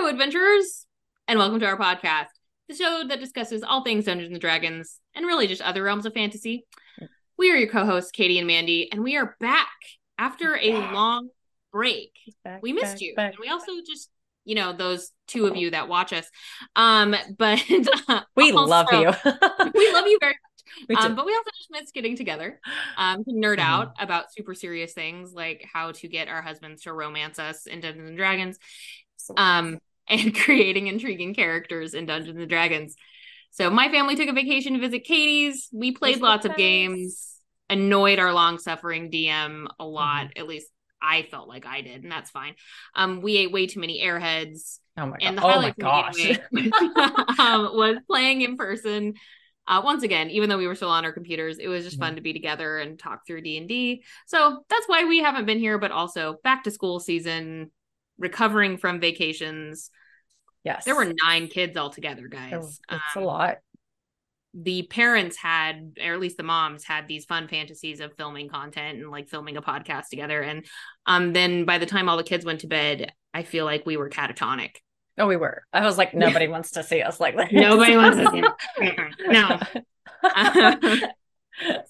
Hello, adventurers, and welcome to our podcast, the show that discusses all things Dungeons and Dragons and really just other realms of fantasy. We are your co-hosts, Katie and Mandy, and we are back after a Back. long break. Back, We missed back, you, and we also just, you know, those two of you that watch us. Um, but We love you. we love you very We um, but we also just miss getting together um, to nerd Mhm. out about super serious things like how to get our husbands to romance us in Dungeons and Dragons, um, and creating intriguing characters in Dungeons and Dragons. So my family took a vacation to visit Katie's. We played was lots of games, annoyed our long-suffering DM a lot. Mm-hmm. At least I felt like I did, and that's fine. Um, we ate way too many airheads oh my and god. the Oh my highlight gosh. anyway, um, was playing in person. Uh, once again, even though we were still on our computers, it was just Mhm. fun to be together and talk through D and D. So that's why we haven't been here. But also back to school season, recovering from vacations. yes. There were nine kids altogether, guys. It's a Um, lot. the parents had, or at least the moms had, these fun fantasies of filming content and like filming a podcast together. And um, then by the time all the kids went to bed, I feel like we were catatonic. Oh, we were. I was like, nobody wants to see us like that. Nobody wants to see us. No.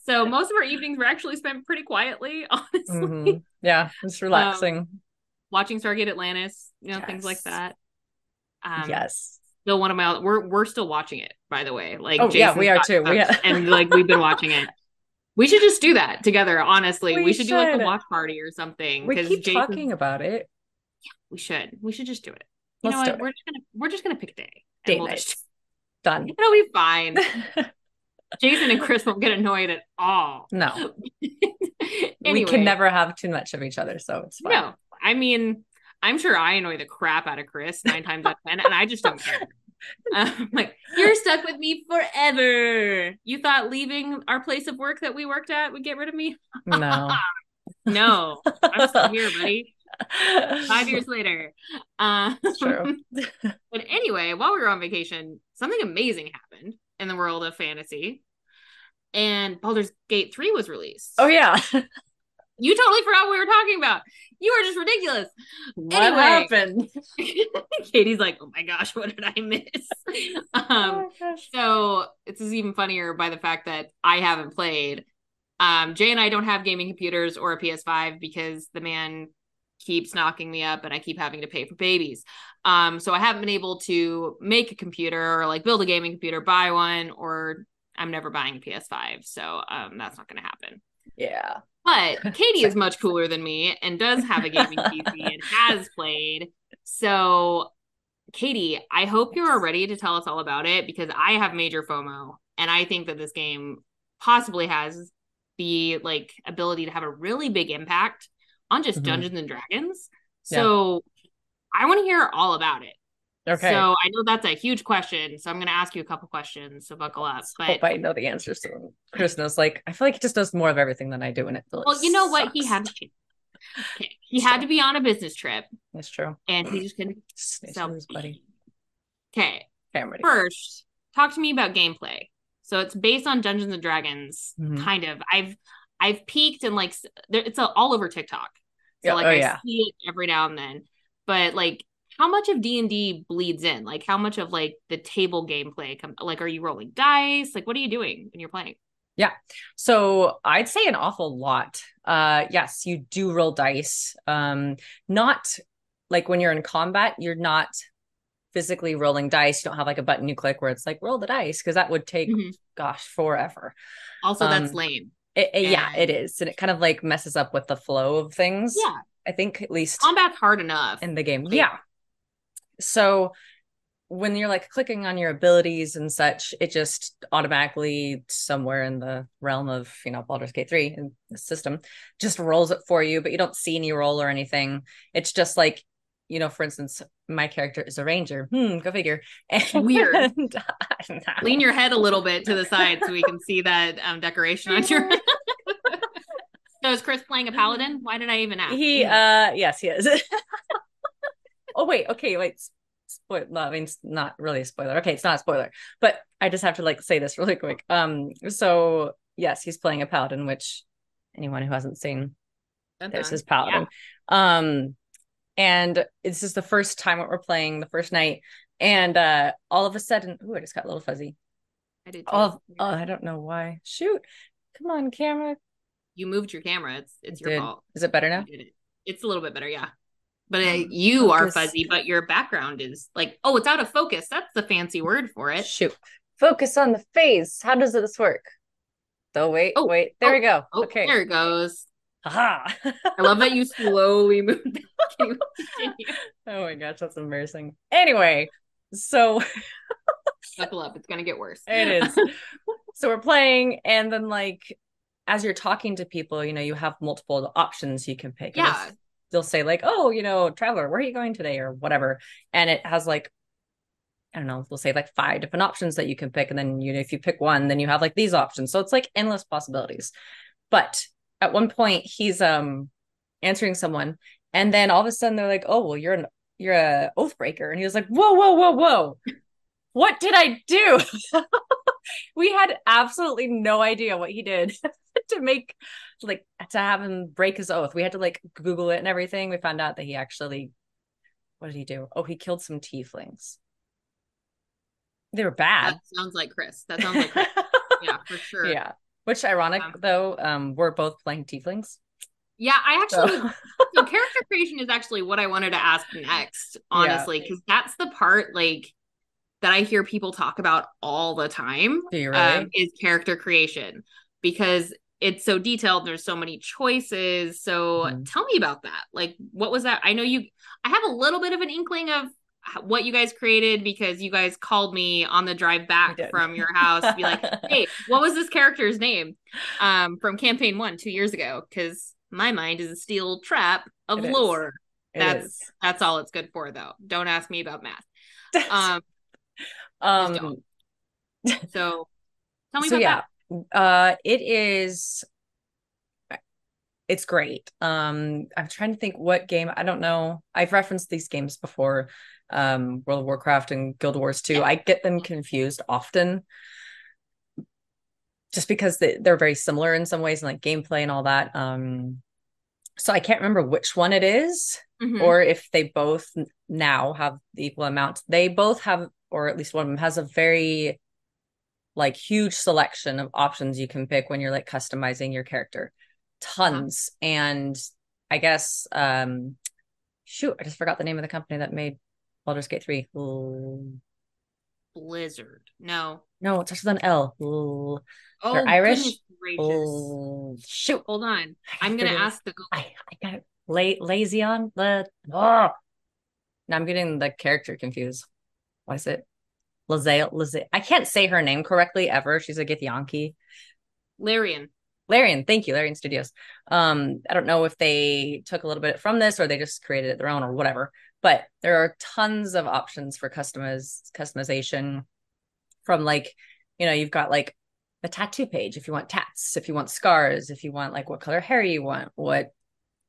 so most of our evenings were actually spent pretty quietly, honestly, Mhm. Yeah, it's relaxing. Watching Stargate Atlantis, you know, things like that. Um, yes. still one of my we're we're still watching it, by the way. Like, Oh, yeah, we are too. We- hooked, and like we've been watching it. We should just do that together. Honestly, we, We should, do like a watch party or something. We keep Jason- talking about it. We should. We should just do it. You Let's know what? We're just gonna we're just gonna pick a day. Date we'll nights. just- Done. It'll be fine. Jason and Chris won't get annoyed at all. No, we can never have too much of each other, so it's fine. No, I mean, I'm sure I annoy the crap out of Chris nine times out of ten, and I just don't care. Um, like you're stuck with me forever. You thought leaving our place of work that we worked at would get rid of me? No. No, I'm still here, buddy. Five years later. Uh, true. but anyway, while we were on vacation, something amazing happened in the world of fantasy, and Baldur's Gate three was released. Oh yeah. You totally forgot what we were talking about. You are just ridiculous. What Anyway. happened? Katie's like, oh my gosh, what did I miss? um, oh so this is even funnier by the fact that I haven't played. Um, Jay and I don't have gaming computers or a PS5 because the man keeps knocking me up and I keep having to pay for babies. Um, so I haven't been able to make a computer or like build a gaming computer, buy one, or I'm never buying a PS5. So um, that's not going to happen. Yeah. But Katie is much cooler than me and does have a gaming PC and has played. So, Katie, I hope you are ready to tell us all about it because I have major FOMO and I think that this game possibly has the like ability to have a really big impact on just Mhm. Dungeons and Dragons. So, I want to hear all about it. Okay. So, I know that's a huge question, so I'm going to ask you a couple questions, so buckle up. But hope I know the answers to them. Chris knows like I feel like he just knows more of everything than I do, and it really well, you know what? He had to Okay. He had to be on a business trip That's true. and he just couldn't his buddy. Okay. Okay, I'm ready. First, talk to me about gameplay. So it's based on Dungeons and Dragons, Mhm. kind of. I've I've peeked and like it's all over TikTok. So Yeah, like oh, I yeah. see it every now and then. But like how much of D&D bleeds in? Like how much of like the table gameplay come like are you rolling dice? Like what are you doing when you're playing? Yeah so I'd say an awful lot. Uh yes, you do roll dice. Um not like when you're in combat, you're not physically rolling dice. You don't have like a button you click where it's like roll the dice because that would take Mhm. gosh, forever. Also that's Um, lame. It, it- yeah, it is. And it kind of like messes up with the flow of things. Yeah. I think at least Combat's hard enough. in the game. Like- Yeah. So when you're like clicking on your abilities and such, it just automatically somewhere in the realm of, you know, Baldur's Gate 3 in the system just rolls it for you, but you don't see any roll or anything. It's just like, you know, for instance, my character is a ranger. Hmm, go figure. And Weird. Know. Lean your head a little bit to the side so we can see that um, decoration on your So is Chris playing a paladin? Why did I even ask? He uh yes, he is. Oh wait, okay, wait. Spoil no, I mean it's not really a spoiler. Okay, it's not a spoiler, but I just have to like say this really quick. Um so yes, he's playing a paladin, which anyone who hasn't seen Dun, there's his paladin. Um and this is the first time what we're playing, the first night, and uh all of a sudden, ooh, I just got a little fuzzy. I did. Oh, oh, I don't know why. Shoot, come on, camera. You moved your camera. It's it's your Did. fault. Is it better now? It. It's a little bit better, yeah. But Um, you are fuzzy, but your background is like, oh, it's out of focus. That's the fancy word for it. Shoot, focus on the face. How does this work? Oh wait, Oh, wait. There we oh, go. Oh, okay. there it goes. Aha. I love that you slowly moved. Oh my gosh, that's embarrassing. Anyway, so Buckle up. It's gonna get worse. It is. so we're playing, and then like as you're talking to people, you know, you have multiple options you can pick. Yeah. They'll say like, "Oh, you know, traveler, where are you going today?" or whatever, and it has like. I don't know, they'll say like five different options that you can pick. And then, you know, if you pick one, then you have like these options. So it's like endless possibilities. But at one point, he's um answering someone, and then all of a sudden they're like, Oh, well, you're an you're a oath breaker. And he was like, Whoa, whoa, whoa, whoa. What did I do? we had absolutely no idea what he did to make like to have him break his oath. We had to like Google it and everything. We found out that he actually what did he do? Oh, he killed some tieflings. They were bad. That sounds like Chris. That sounds like Chris. yeah, for sure. yeah. Which ironic Um, though, um, we're both playing tieflings. Yeah, I actually so character creation is actually what I wanted to ask next, honestly, because that's the part like that I hear people talk about all the time. really? Um, is character creation because it's so detailed. There's so many choices. So Mhm. tell me about that. Like, what was that? I know you. I have a little bit of an inkling of what you guys created because you guys called me on the drive back from your house be like, "Hey, what was this character's name?" Um, from campaign one two years ago. Because my mind is a steel trap of It lore. That's is. that's all it's good for, though. Don't ask me about math. Um, um so tell me so about yeah that. Uh it is it's great. Um i'm trying to think what game i don't know. I've referenced these games before um world of warcraft and guild wars 2 i get them confused often. Just because they, they're very similar in some ways and like gameplay and all that um so i can't remember which one it is Mhm. or if they both now have the equal amount they both have or at least one of them has a very like huge selection of options you can pick when you're like customizing your character tons and i guess um shoot i just forgot the name of the company that made Baldur's Gate 3 Ooh. Blizzard. No. no it starts with an L Ooh. Oh, They're Irish? gracious. Shoot Hold on. I'm gonna ask the Google. I, I got it. La- lazy on the oh. now i'm getting the character confused what is it Lazale, Lazale. I can't say her name correctly ever. She's a Githyanki. Larian. Larian, thank you, Larian Studios. Um, I don't know if they took a little bit from this or they just created it their own or whatever, but there are tons of options for customiz customization from like, you know, you've got like the tattoo page if you want tats, if you want scars, if you want like what color hair you want, what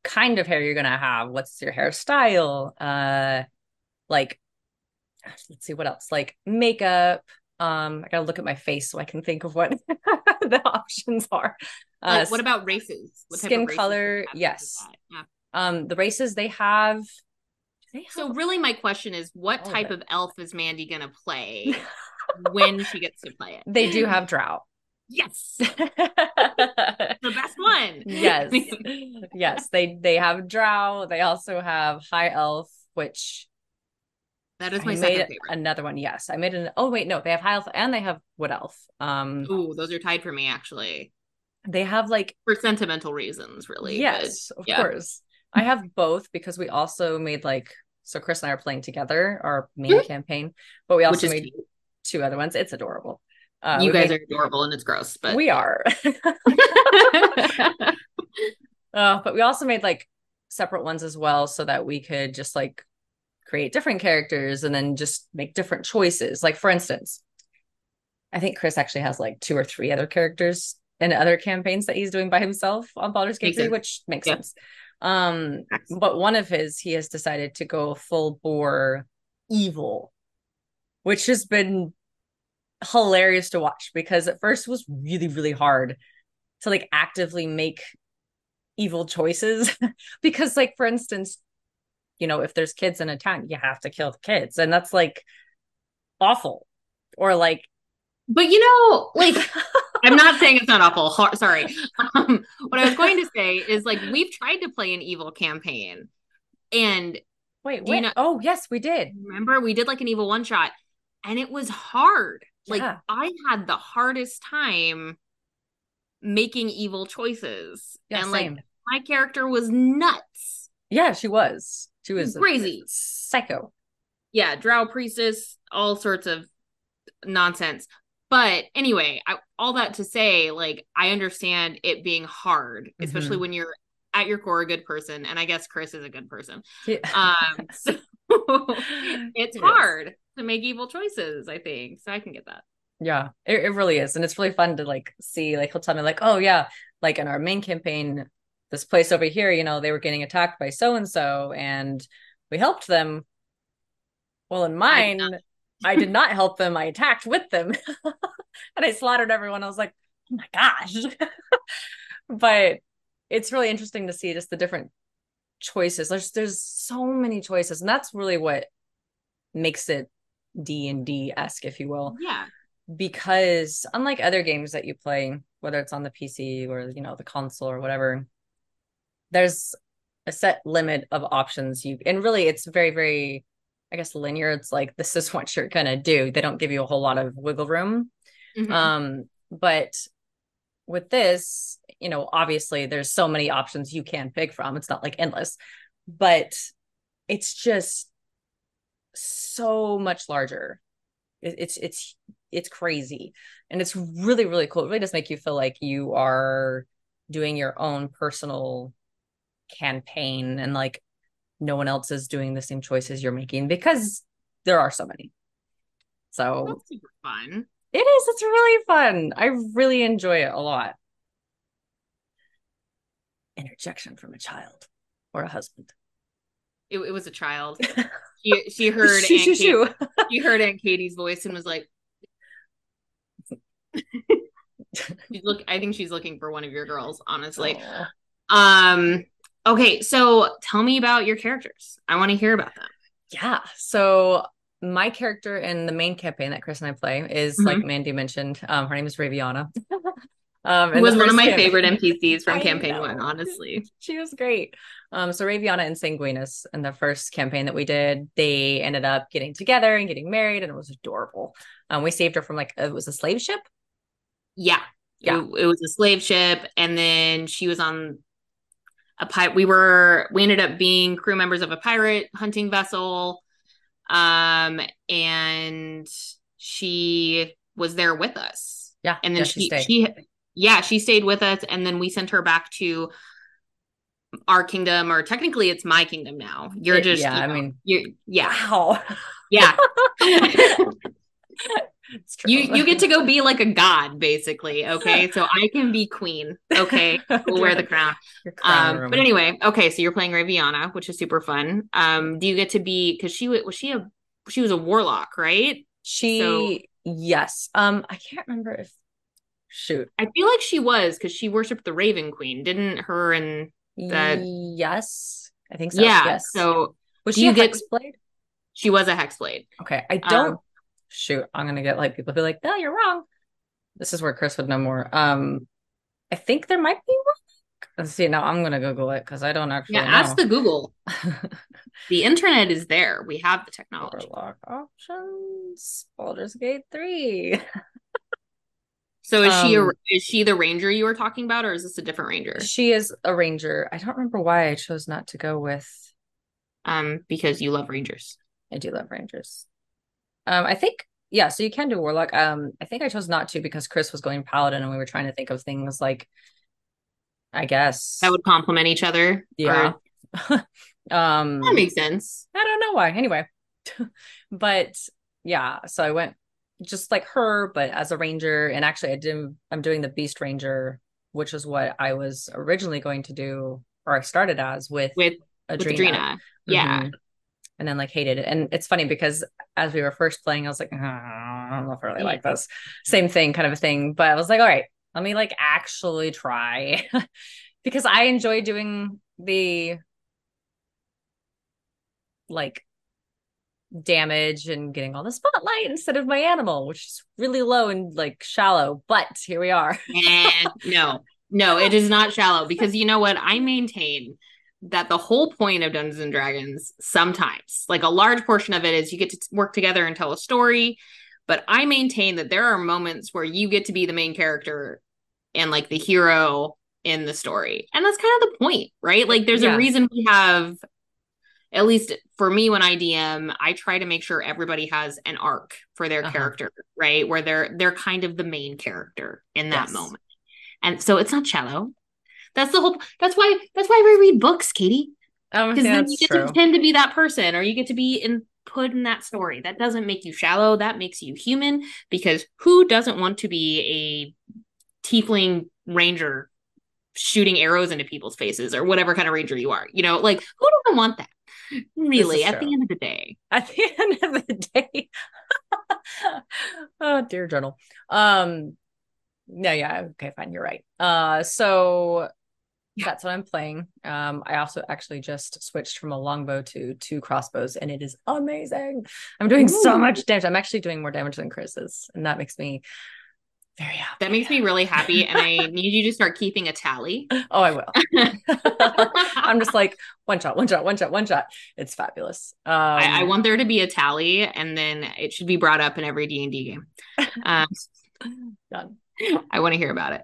kind of hair you're gonna have, what's your hairstyle, uh like let's see what else, like makeup. Um, I gotta look at my face so I can think of what the options are. Uh, Like, what about races? What skin races color, do you have yes. Yeah. um the races they have they have So really, my question is, what type it. of elf is Mandy gonna play when she gets to play it? they do have drow Yes, the best one. yes yes they they have drow they also have high elf which that is I my made second favorite. another one yes i made an oh wait no they have high elf and they have wood elf um Ooh, those are tied for me actually, they have like for sentimental reasons, really. but- yes of yeah. course i have both because we also made like so chris and i are playing together our main Mhm. campaign but we also made cute. two other ones it's adorable uh, you guys made- are adorable and it's gross, but we are uh, but we also made like separate ones as well so that we could just like create different characters and then just make different choices like for instance i think chris actually has like two or three other characters in other campaigns that he's doing by himself on Baldur's Gate Makes 3 sense. which makes Yeah. sense um but one of his he has decided to go full bore evil which has been hilarious to watch because at first it was really really hard to like actively make evil choices because like for instance you know, if there's kids in a town, you have to kill the kids. And that's like awful. Or like but you know, like I'm not saying it's not awful. Sorry. Um, what I was going to say is like we've tried to play an evil campaign, and wait, wait. You know, oh yes, we did. Remember, we did like an evil one shot, and it was hard. Like yeah. I had the hardest time making evil choices, yeah, and same. like my character was nuts. Yeah, she was. She was crazy, psycho. Yeah, drow priestess, all sorts of nonsense. But anyway, I, all that to say, like, I understand it being hard, especially mm-hmm. when you're at your core a good person. And I guess Chris is a good person. Yeah. Um, so it's it hard is. to make evil choices, I think. So I can get that. Yeah, it, it really is. And it's really fun to like see, like, he'll tell me, like, oh, yeah, like in our main campaign, this place over here, you know, they were getting attacked by so and so, and we helped them. Well, in mine, I did not help them. I attacked with them and I slaughtered everyone. I was like, oh my gosh. but it's really interesting to see just the different choices. There's there's so many choices. And that's really what makes it D and D esque, if you will. Yeah. Because unlike other games that you play, whether it's on the PC or you know the console or whatever, there's a set limit of options you and really it's very, very I guess linear. It's like this is what you're gonna do. They don't give you a whole lot of wiggle room. Mm-hmm. Um, but with this, you know, obviously there's so many options you can pick from. It's not like endless, but it's just so much larger. It, it's it's it's crazy, and it's really really cool. It really does make you feel like you are doing your own personal campaign and like no one else is doing the same choices you're making because there are so many. So That's super fun. It is. It's really fun. I really enjoy it a lot. Interjection from a child or a husband. It, it was a child. She she heard Aunt Katie, she heard Aunt Katie's voice and was like, look. I think she's looking for one of your girls. Honestly, Aww. um, Okay, so tell me about your characters. I want to hear about them. Yeah. So my character in the main campaign that Chris and I play is mm-hmm. like Mandy mentioned. Um, her name is Raviana. um, was one of my campaign. favorite NPCs from I campaign know. one, honestly. She was great. Um, so Raviana and Sanguinus in the first campaign that we did, they ended up getting together and getting married, and it was adorable. Um, we saved her from like it was a slave ship. Yeah, yeah, it, it was a slave ship, and then she was on a pirate. We were we ended up being crew members of a pirate hunting vessel, um, and she was there with us. Yeah, and then yeah, she, she, she yeah she stayed with us, and then we sent her back to our kingdom, or technically it's my kingdom now. You're just yeah. You know, I mean, you yeah. Wow. Yeah. You you get to go be like a god, basically. Okay, so I can be queen. Okay, we'll wear the crown. Um, but anyway, okay, so you're playing Raviana, which is super fun. Um, do you get to be because she was she a she was a warlock, right? She so, yes. Um, I can't remember if shoot. I feel like she was because she worshipped the Raven Queen, didn't her? And that yes, I think so. Yeah. Yes. So was she a get, hexblade? She was a hexblade. Okay, I don't. Um, shoot, I'm gonna get like people be like, no, you're wrong. This is where Chris would know more. Um, I think there might be one. Let's see. Now I'm gonna Google it because I don't actually. Yeah, know. ask the Google. the internet is there. We have the technology. Warlock options. Baldur's Gate three. so is um, she a, um, is she the ranger you were talking about, or is this a different ranger? She is a ranger. I don't remember why I chose not to go with. Um, because you love rangers. I do love rangers. Um, I think yeah, so you can do warlock. Um, I think I chose not to because Chris was going paladin, and we were trying to think of things like, I guess that would complement each other. Yeah, um, that makes sense. I don't know why. Anyway, but yeah, so I went just like her, but as a ranger, and actually, I did. I'm doing the beast ranger, which is what I was originally going to do, or I started as with with Adrena. With Adrena. Yeah. And then like hated it. And it's funny because as we were first playing, I was like, oh, I don't know if I really like this. Same thing, kind of a thing. But I was like, all right, let me like actually try because I enjoy doing the like damage and getting all the spotlight instead of my animal, which is really low and like shallow. But here we are. and no, no, it is not shallow because you know what? I maintain that the whole point of Dungeons and Dragons, sometimes, like a large portion of it, is you get to work together and tell a story. But I maintain that there are moments where you get to be the main character and like the hero in the story. And that's kind of the point, right? Like there's yeah. a reason we have at least for me when I DM, I try to make sure everybody has an arc for their uh-huh. character, right? Where they're they're kind of the main character in that yes. moment. And so it's not shallow. That's the whole that's why that's why we read books, Katie. Because oh, then you get true. to pretend to be that person or you get to be in put in that story. That doesn't make you shallow. That makes you human because who doesn't want to be a tiefling ranger shooting arrows into people's faces or whatever kind of ranger you are? You know, like who doesn't want that? Really, at the end of the day. At the end of the day. oh dear journal. Um no, yeah, okay, fine, you're right. Uh so yeah. that's what I'm playing. Um, I also actually just switched from a longbow to two crossbows, and it is amazing. I'm doing Ooh. so much damage. I'm actually doing more damage than Chris is, and that makes me very happy. That makes me really happy. And I need you to start keeping a tally. Oh, I will. I'm just like one shot, one shot, one shot, one shot. It's fabulous. Um, I, I, want there to be a tally, and then it should be brought up in every D and D game. Um, Done. I want to hear about it.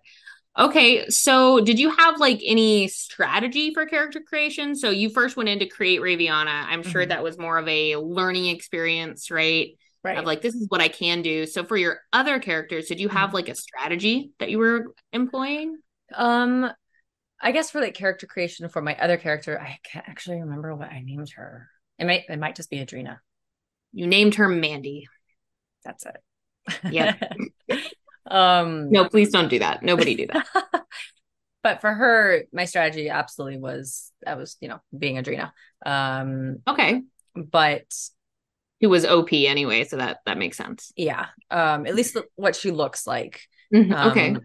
Okay, so did you have like any strategy for character creation? So you first went in to create Raviana. I'm sure mm-hmm. that was more of a learning experience, right? right. of like this is what I can do. So for your other characters, did you have mm-hmm. like a strategy that you were employing? Um I guess for like character creation for my other character, I can't actually remember what I named her. It might it might just be Adrena. You named her Mandy. That's it. Yeah. um no, please don't do that. Nobody do that. but for her, my strategy absolutely was I was, you know, being Adrena. Um okay. But who was OP anyway, so that that makes sense. Yeah. Um, at least what she looks like. Mm-hmm. Um, okay.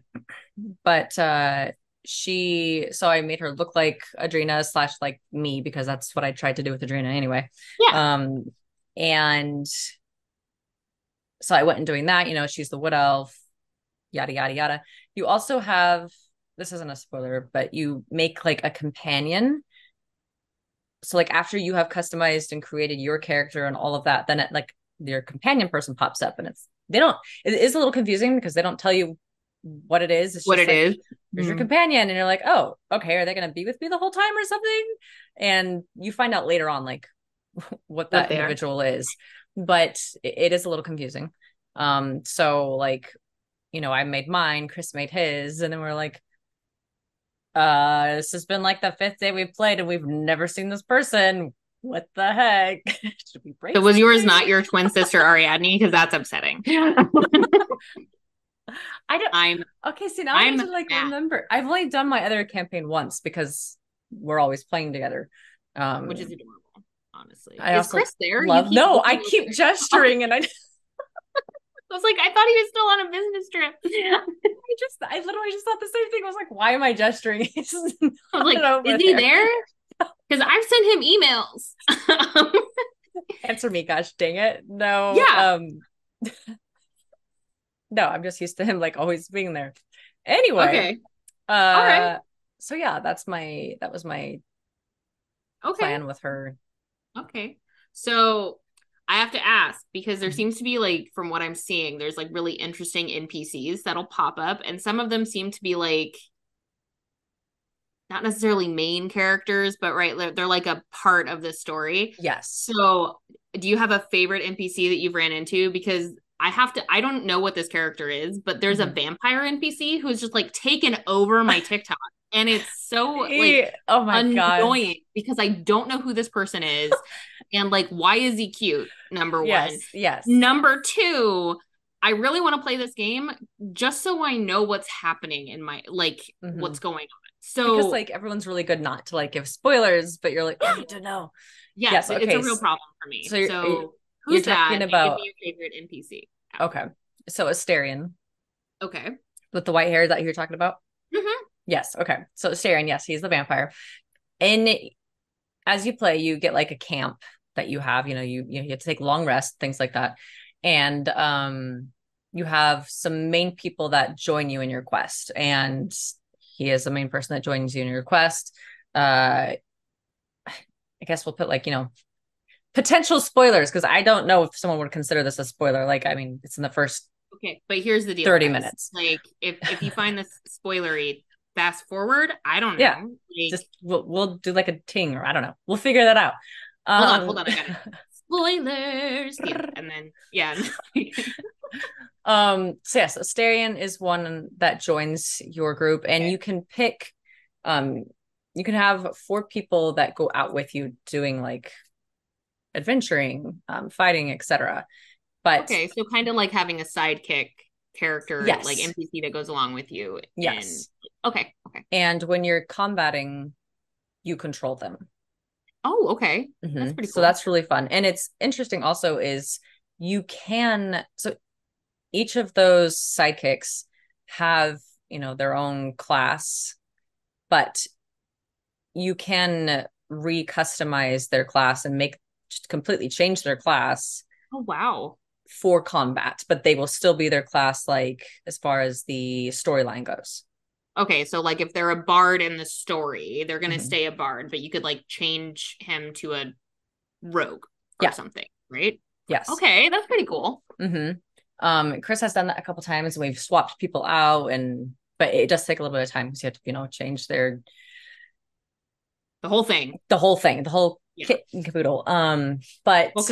But uh she so I made her look like Adrena slash like me because that's what I tried to do with Adrena anyway. Yeah. Um and so I went and doing that, you know, she's the wood elf, yada yada yada. You also have this isn't a spoiler, but you make like a companion so like after you have customized and created your character and all of that then it like your companion person pops up and it's they don't it is a little confusing because they don't tell you what it is it's what it like, is. there's mm-hmm. your companion and you're like oh okay are they going to be with me the whole time or something and you find out later on like what that what individual are. is but it is a little confusing um so like you know i made mine chris made his and then we're like uh this has been like the fifth day we've played and we've never seen this person. What the heck? Should we break so was yours not your twin sister ariadne? Because that's upsetting. I don't i'm okay so now i'm I to like mad. remember. I've only done my other campaign once because we're always playing together. Um which is adorable honestly. I is also chris there? Love, no i keep gesturing and i I was like, I thought he was still on a business trip. Yeah. I just, I literally just thought the same thing. I was like, why am I gesturing? He's I was like, is he there? Because I've sent him emails. Answer me, gosh dang it. No. Yeah. Um, no, I'm just used to him like always being there. Anyway. Okay. Uh, All right. So yeah, that's my that was my okay. plan with her. Okay. So I have to ask because there mm-hmm. seems to be like from what I'm seeing, there's like really interesting NPCs that'll pop up, and some of them seem to be like not necessarily main characters, but right, they're, they're like a part of the story. Yes. So, do you have a favorite NPC that you've ran into? Because I have to, I don't know what this character is, but there's mm-hmm. a vampire NPC who's just like taken over my TikTok. and it's so like oh my annoying God. because I don't know who this person is and like why is he cute? Number yes, one. Yes number two i really want to play this game just so i know what's happening in my like mm-hmm. what's going on. So because like everyone's really good not to like give spoilers but you're like i need to know. Yes, yes okay. it's a real problem for me. so, so who's you're talking that? About your favorite npc okay so Astarion okay. With the white hair that you're talking about? Mm-hmm. yes okay so Astarion yes he's the vampire. And as you play you get like a camp that you have. You know, you you have to take long rest, things like that, and um, you have some main people that join you in your quest, and he is the main person that joins you in your quest. Uh, I guess we'll put like you know potential spoilers because I don't know if someone would consider this a spoiler. Like, I mean, it's in the first Okay, but here's the deal. 30 guys. minutes. Like if if you find this spoilery, fast forward. I don't know. Yeah, Like, just we'll, we'll do like a ting or I don't know. We'll figure that out. Hold on, Um, hold on, I got it. Spoilers. Yeah, and then yeah. um so yes Astarion is one that joins your group and Okay. you can pick um you can have four people that go out with you doing like adventuring um fighting etc but okay, so kind of like having a sidekick character, Yes. like NPC that goes along with you. Yes. And, okay. Okay. and when you're combating you control them Oh, okay. Mhm. pretty cool. So that's really fun. And it's interesting also is you can so each of those sidekicks have, you know, their own class, but you can re-customize their class and make just completely change their class Oh, wow. for combat, but they will still be their class like as far as the storyline goes. Okay, so like if they're a bard in the story, they're gonna Mhm. stay a bard, but you could like change him to a rogue or Yeah. something, right? Yes. Okay, that's pretty cool. hmm Um, Chris has done that a couple times, and we've swapped people out, and but it does take a little bit of time because you have to, you know, change their The whole thing. the whole thing, the whole Yeah. kit and caboodle. Um, but Well,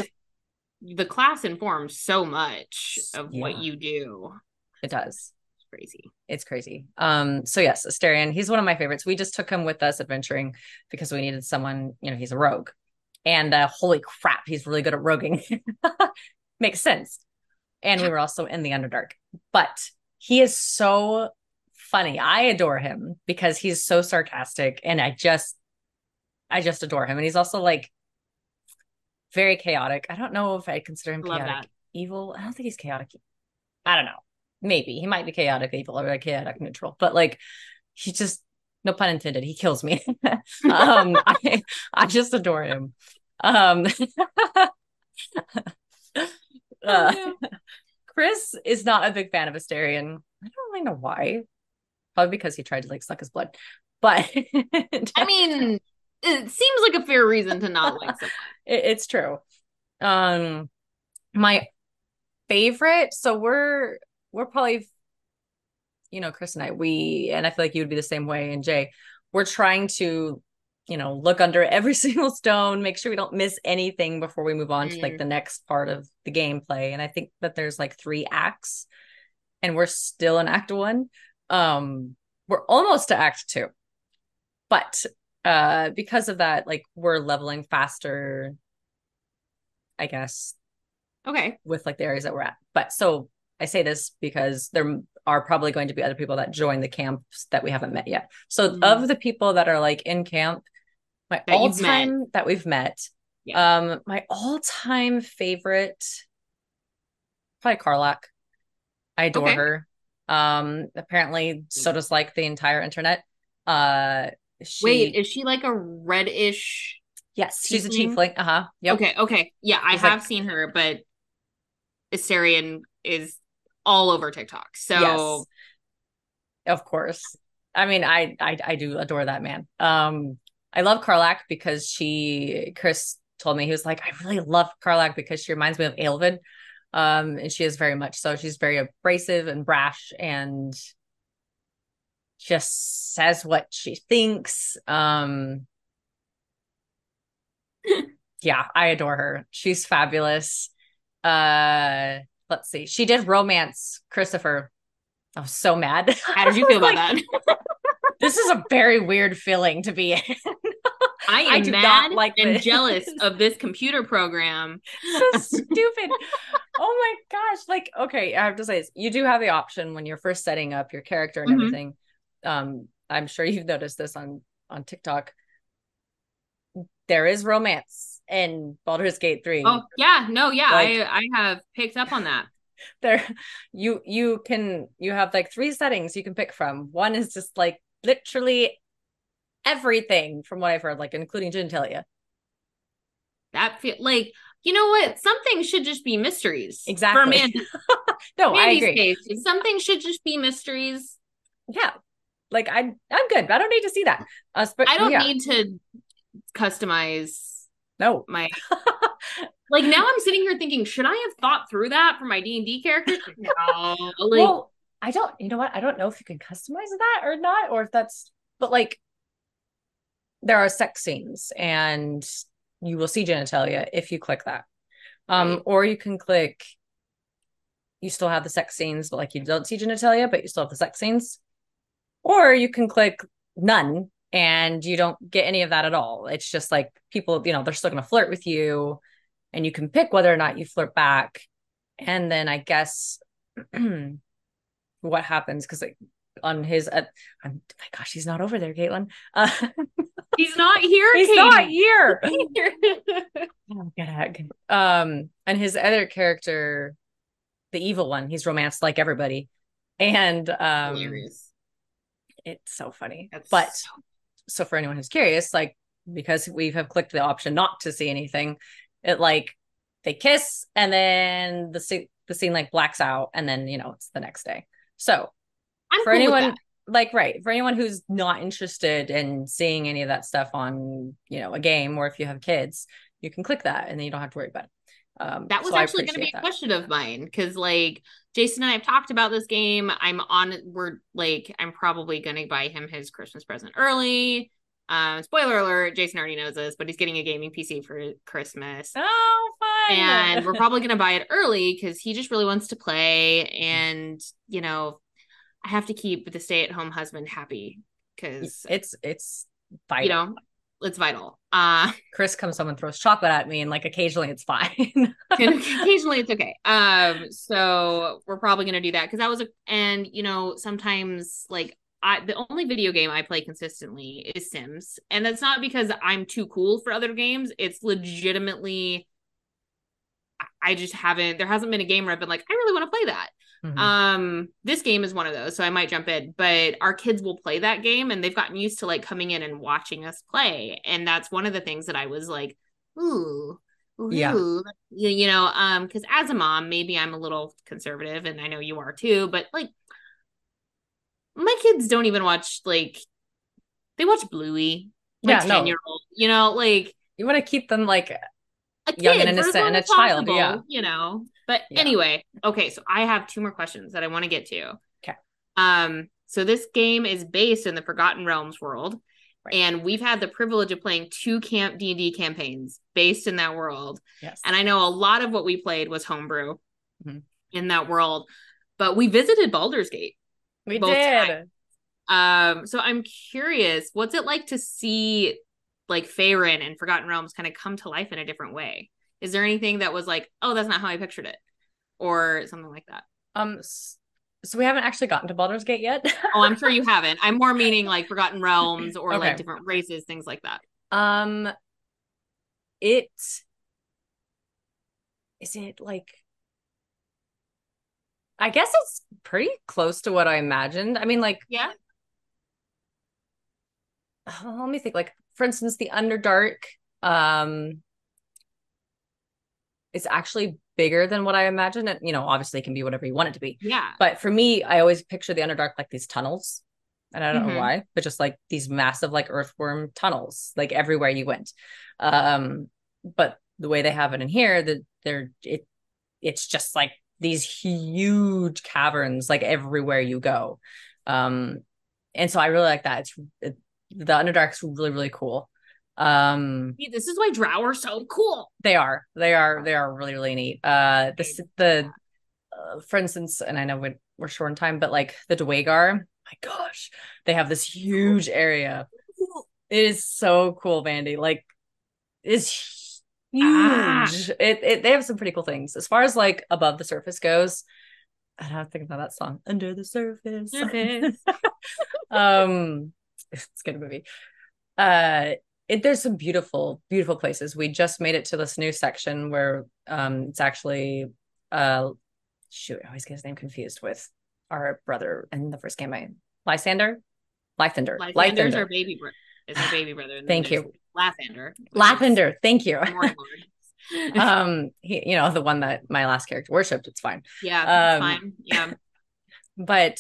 the class informs so much of what you do. it does. Crazy. It's crazy. Um, so yes, Astarion, he's one of my favorites. We just took him with us adventuring because we needed someone, you know, he's a rogue. And uh, holy crap, he's really good at roguing. Makes sense. And we were also in the Underdark. But he is so funny. I adore him because he's so sarcastic and I just I just adore him. And he's also like very chaotic. I don't know if I consider him Love chaotic that. evil. I don't think he's chaotic. I don't know. Maybe he might be chaotic evil or like chaotic neutral, but like he just no pun intended, he kills me. um I I just adore him. Um uh, Chris is not a big fan of Astarion. I don't really know why. Probably because he tried to like suck his blood. But I mean, it seems like a fair reason to not like someone. it, it's true. Um, my favorite. So we're we're probably, you know, Chris and I. We and I feel like you would be the same way. And Jay, we're trying to, you know, look under every single stone, make sure we don't miss anything before we move on to like Mm. the next part of the gameplay. And I think that there's like three acts, and we're still in Act One. Um, we're almost to Act Two, but uh because of that like we're leveling faster i guess Okay. with like the areas that we're at but so i say this because there are probably going to be other people that join the camps that we haven't met yet so Mhm. of the people that are like in camp my That all-time that we've met um my all-time favorite probably Karlach i adore Okay. her um apparently so does like the entire internet uh she, Wait, is she like a reddish? Yes, she's a tiefling? tiefling. Uh huh. Yep. Okay, okay. Yeah, I She's have like- seen her, but Astarion is all over TikTok. So Yes. Of course. I mean, I, I I do adore that man. Um, I love Karlach because she. Chris told me he was like, I really love Karlach because she reminds me of Aelvid. Um, and she is very much so. She's very abrasive and brash and just says what she thinks. Um, yeah, I adore her. She's fabulous. Uh, let's see. She did romance Christopher. I was so mad. how did you feel about Like, that? This is a very weird feeling to be in. I I am do mad like and this. jealous of this computer program. so stupid. Oh my gosh. Like, okay, I have to say this. You do have the option when you're first setting up your character and Mhm. everything. Um, I'm sure you've noticed this on on TikTok. There is romance in Baldur's Gate 3. Oh yeah, no, yeah, Like- I I have picked up on that. There you you can you have like three settings you can pick from. One is just like literally everything from what I've heard, like including genitalia. that feel like you know what? Some things should just be mysteries. Exactly. For Mandy. no, I agree. case, some things should just be mysteries. Yeah. Like I I'm good. I don't need to see that. Uh, but, I don't yeah. need to customize no. my like now I'm sitting here thinking, should I have thought through that for my D and D character? No, like well, I don't you know what? I don't know if you can customize that or not, or if that's but like there are sex scenes and you will see genitalia if you click that. Um, Right. or you can click you still have the sex scenes, but like you don't see genitalia, but you still have the sex scenes. Or you can click none and you don't get any of that at all. It's just like people, you know, they're still gonna flirt with you and you can pick whether or not you flirt back. And then I guess what happens because like on his uh, I'm, my gosh, he's not over there, Caitlin. Uh, he's not here. he's Katie. not here. Oh, get heck. Um, and his other character, the evil one, he's romanced like everybody, and um, Hilarious. it's so funny. That's but so- so for anyone who's curious, like because we have clicked the option not to see anything, it like they kiss and then the scene the scene like blacks out and then you know it's the next day. So I'm for cool anyone like right for anyone who's not interested in seeing any of that stuff on you know a game or if you have kids you can click that and then you don't have to worry about it um That was so actually going to be a that. question of mine because, like, Jason and I have talked about this game. I'm on. We're like, I'm probably going to buy him his Christmas present early. Um, spoiler alert: Jason already knows this, but he's getting a gaming PC for Christmas, oh fun and we're probably going to buy it early because he just really wants to play. And you know, I have to keep the stay-at-home husband happy because it's it's you know it's vital. Uh, chris comes home and throws chocolate at me and like occasionally it's fine. And occasionally it's okay. Um so we're probably gonna do that because that was a and you know sometimes like I the only video game I play consistently is Sims and that's not because I'm too cool for other games. It's legitimately I- I just haven't there hasn't been a game where I've been like I really want to play that Mhm. um this game is one of those so I might jump in but our kids will play that game and they've gotten used to like coming in and watching us play and that's one of the things that I was like ooh Yeah. you, you know um because as a mom maybe I'm a little conservative and I know you are too but like my kids don't even watch like they watch Bluey like Yeah, no. 10 year old you know like you want to keep them like a Young and kid, innocent and a child, possible, yeah. you know. But Yeah. anyway, okay, so I have two more questions that I want to get to. Okay. Um, so this game is based in the Forgotten Realms world, Right. and we've had the privilege of playing two camp D and D campaigns based in that world. yes And I know a lot of what we played was homebrew Mhm. in that world, but we visited Baldur's Gate. we both did Um, so I'm curious, what's it like to see like Faerun and Forgotten Realms kind of come to life in a different way? Is there anything that was like, oh, that's not how I pictured it, or something like that? um so we haven't actually gotten to Baldur's Gate yet Oh, I'm sure you haven't. I'm more meaning like Forgotten Realms or Okay. like different races, things like that. Um, it is it like I guess it's pretty close to what I imagined. I mean, like, Yeah. oh, let me think. Like, for instance, the Underdark, um, is actually bigger than what I imagined. And you know, obviously, it can be whatever you want it to be. Yeah. But for me, I always picture the Underdark like these tunnels. And I don't Mhm. know why, but just like these massive like earthworm tunnels, like everywhere you went. Um, but the way they have it in here, that they're it it's just like these huge caverns like everywhere you go. Um, and so I really like that. It's it, the Underdark's really, really cool. Um This is why Drow are so cool. they are. They are. They are really, really neat. Uh, the the, uh, for instance, and I know we're, we're short on time, but like the Duergar, my gosh, they have this huge area. It is so cool, Vandy. Like, it's huge. Ah. It, it they have some pretty cool things as far as like above the surface goes. I don't think about that song. Under the surface. Surface. um, it's a good movie. Uh, it, there's some beautiful, beautiful places. We just made it to this new section where um, it's actually uh, shoot, I always get his name confused with our brother in the first game. I Lysander, Lythander, Lysander's Lythander. our baby bro- is my baby brother. thank you. Lathander. Lathander, thank you. um, he, you know, the one that my last character worshipped. It's fine. Yeah, um, fine. Yeah. But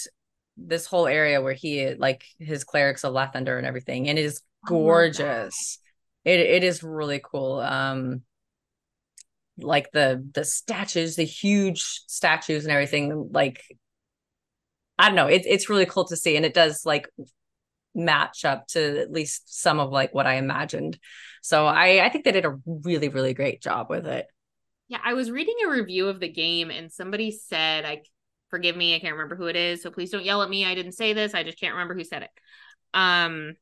this whole area where he like his clerics of Lathander and everything, and it is gorgeous. It it is really cool. Um, like the the statues, the huge statues and everything. Like, I don't know. It's it's really cool to see, and it does like match up to at least some of like what I imagined. So I I think they did a really really great job with it. Yeah, I was reading a review of the game and somebody said I forgive me, I can't remember who it is, so please don't yell at me. I didn't say this. I just can't remember who said it. Um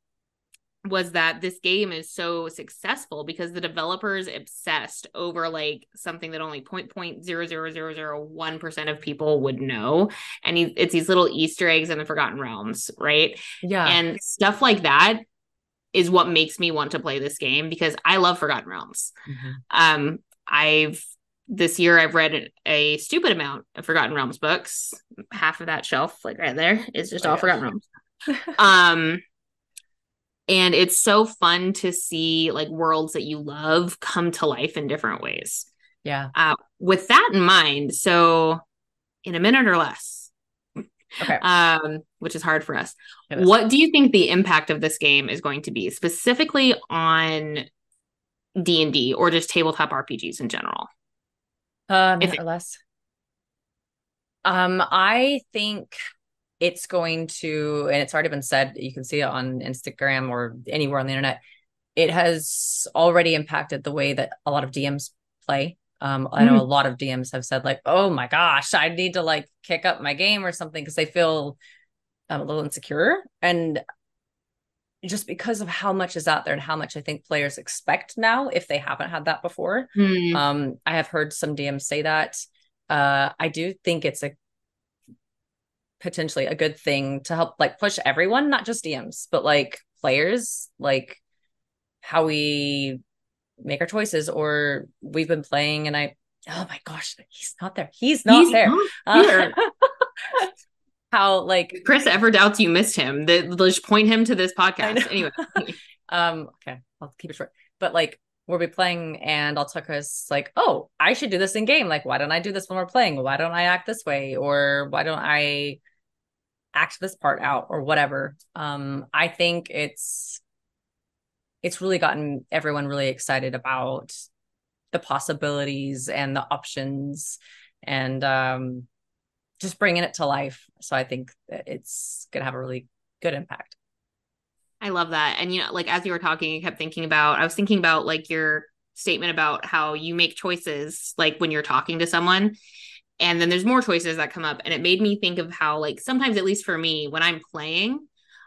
was that this game is so successful because the developers obsessed over like something that only point point zero zero zero zero one percent of people would know, and it's these little Easter eggs in the Forgotten Realms, right? Yeah, and stuff like that is what makes me want to play this game because I love Forgotten Realms. Mm-hmm. Um, I've this year I've read a stupid amount of Forgotten Realms books. Half of that shelf, like right there, is just oh, all yeah. Forgotten Realms. um and it's so fun to see like worlds that you love come to life in different ways yeah uh, with that in mind so in a minute or less okay um which is hard for us what do you think the impact of this game is going to be specifically on d&d or just tabletop rpgs in general um uh, or less um i think it's going to, and it's already been said, you can see it on Instagram or anywhere on the internet. It has already impacted the way that a lot of DMs play. Um, I know mm-hmm. a lot of DMs have said like, "Oh my gosh, I need to like kick up my game or something" because they feel um, a little insecure, and just because of how much is out there and how much I think players expect now if they haven't had that before. Mm. Um, I have heard some DMs say that. Uh, I do think it's a potentially a good thing to help like push everyone, not just DMs, but like players, like how we make our choices or we've been playing and I oh my gosh, he's not there. He's not he's there. Not uh, how like Chris ever doubts you missed him. That just point him to this podcast. Anyway. um okay, I'll keep it short. But like we'll be playing and I'll tell Chris like, oh, I should do this in game. Like, why don't I do this when we're playing? Why don't I act this way? Or why don't I act this part out or whatever. Um, I think it's it's really gotten everyone really excited about the possibilities and the options and um, just bringing it to life. So I think that it's going to have a really good impact. I love that. And you know, like as you were talking, I kept thinking about I was thinking about like your statement about how you make choices like when you're talking to someone and then there's more choices that come up and it made me think of how like sometimes at least for me when i'm playing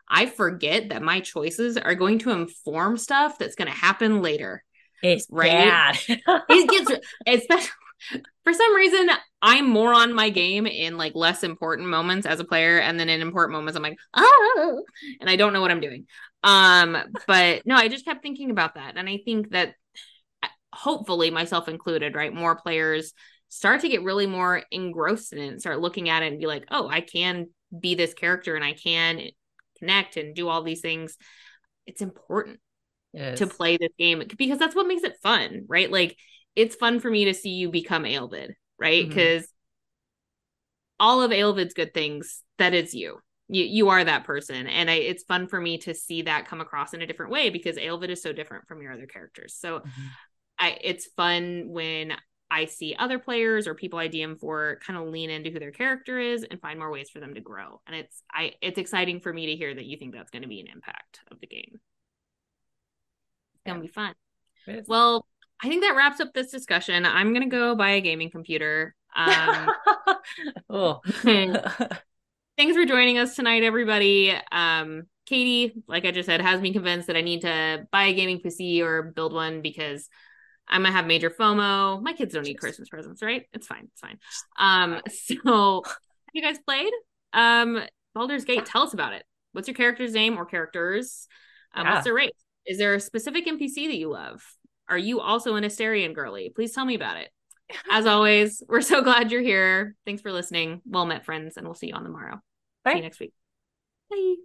i forget that my choices are going to inform stuff that's going to happen later it's right bad. it gets especially for some reason i'm more on my game in like less important moments as a player and then in important moments i'm like oh and i don't know what i'm doing um but no i just kept thinking about that and i think that hopefully myself included right more players start to get really more engrossed in it and start looking at it and be like, oh, I can be this character and I can connect and do all these things. It's important to play this game because that's what makes it fun, right? Like it's fun for me to see you become Aelvid, right? Because mm-hmm. all of Aelvid's good things, that is you. You you are that person. And I it's fun for me to see that come across in a different way because Aelvid is so different from your other characters. So mm-hmm. I it's fun when I see other players or people I DM for kind of lean into who their character is and find more ways for them to grow. And it's I it's exciting for me to hear that you think that's going to be an impact of the game. It's gonna be fun. Well, I think that wraps up this discussion. I'm gonna go buy a gaming computer. Um, oh. thanks for joining us tonight, everybody. Um, Katie, like I just said, has me convinced that I need to buy a gaming PC or build one because I'm gonna have major FOMO. My kids don't need Christmas presents, right? It's fine. It's fine. Um, so have you guys played? Um, Baldur's Gate, tell us about it. What's your character's name or characters? Um, yeah. What's their race? Is there a specific NPC that you love? Are you also an Astarion girly? Please tell me about it. As always, we're so glad you're here. Thanks for listening. Well met, friends, and we'll see you on the morrow. Bye. See you next week. Bye.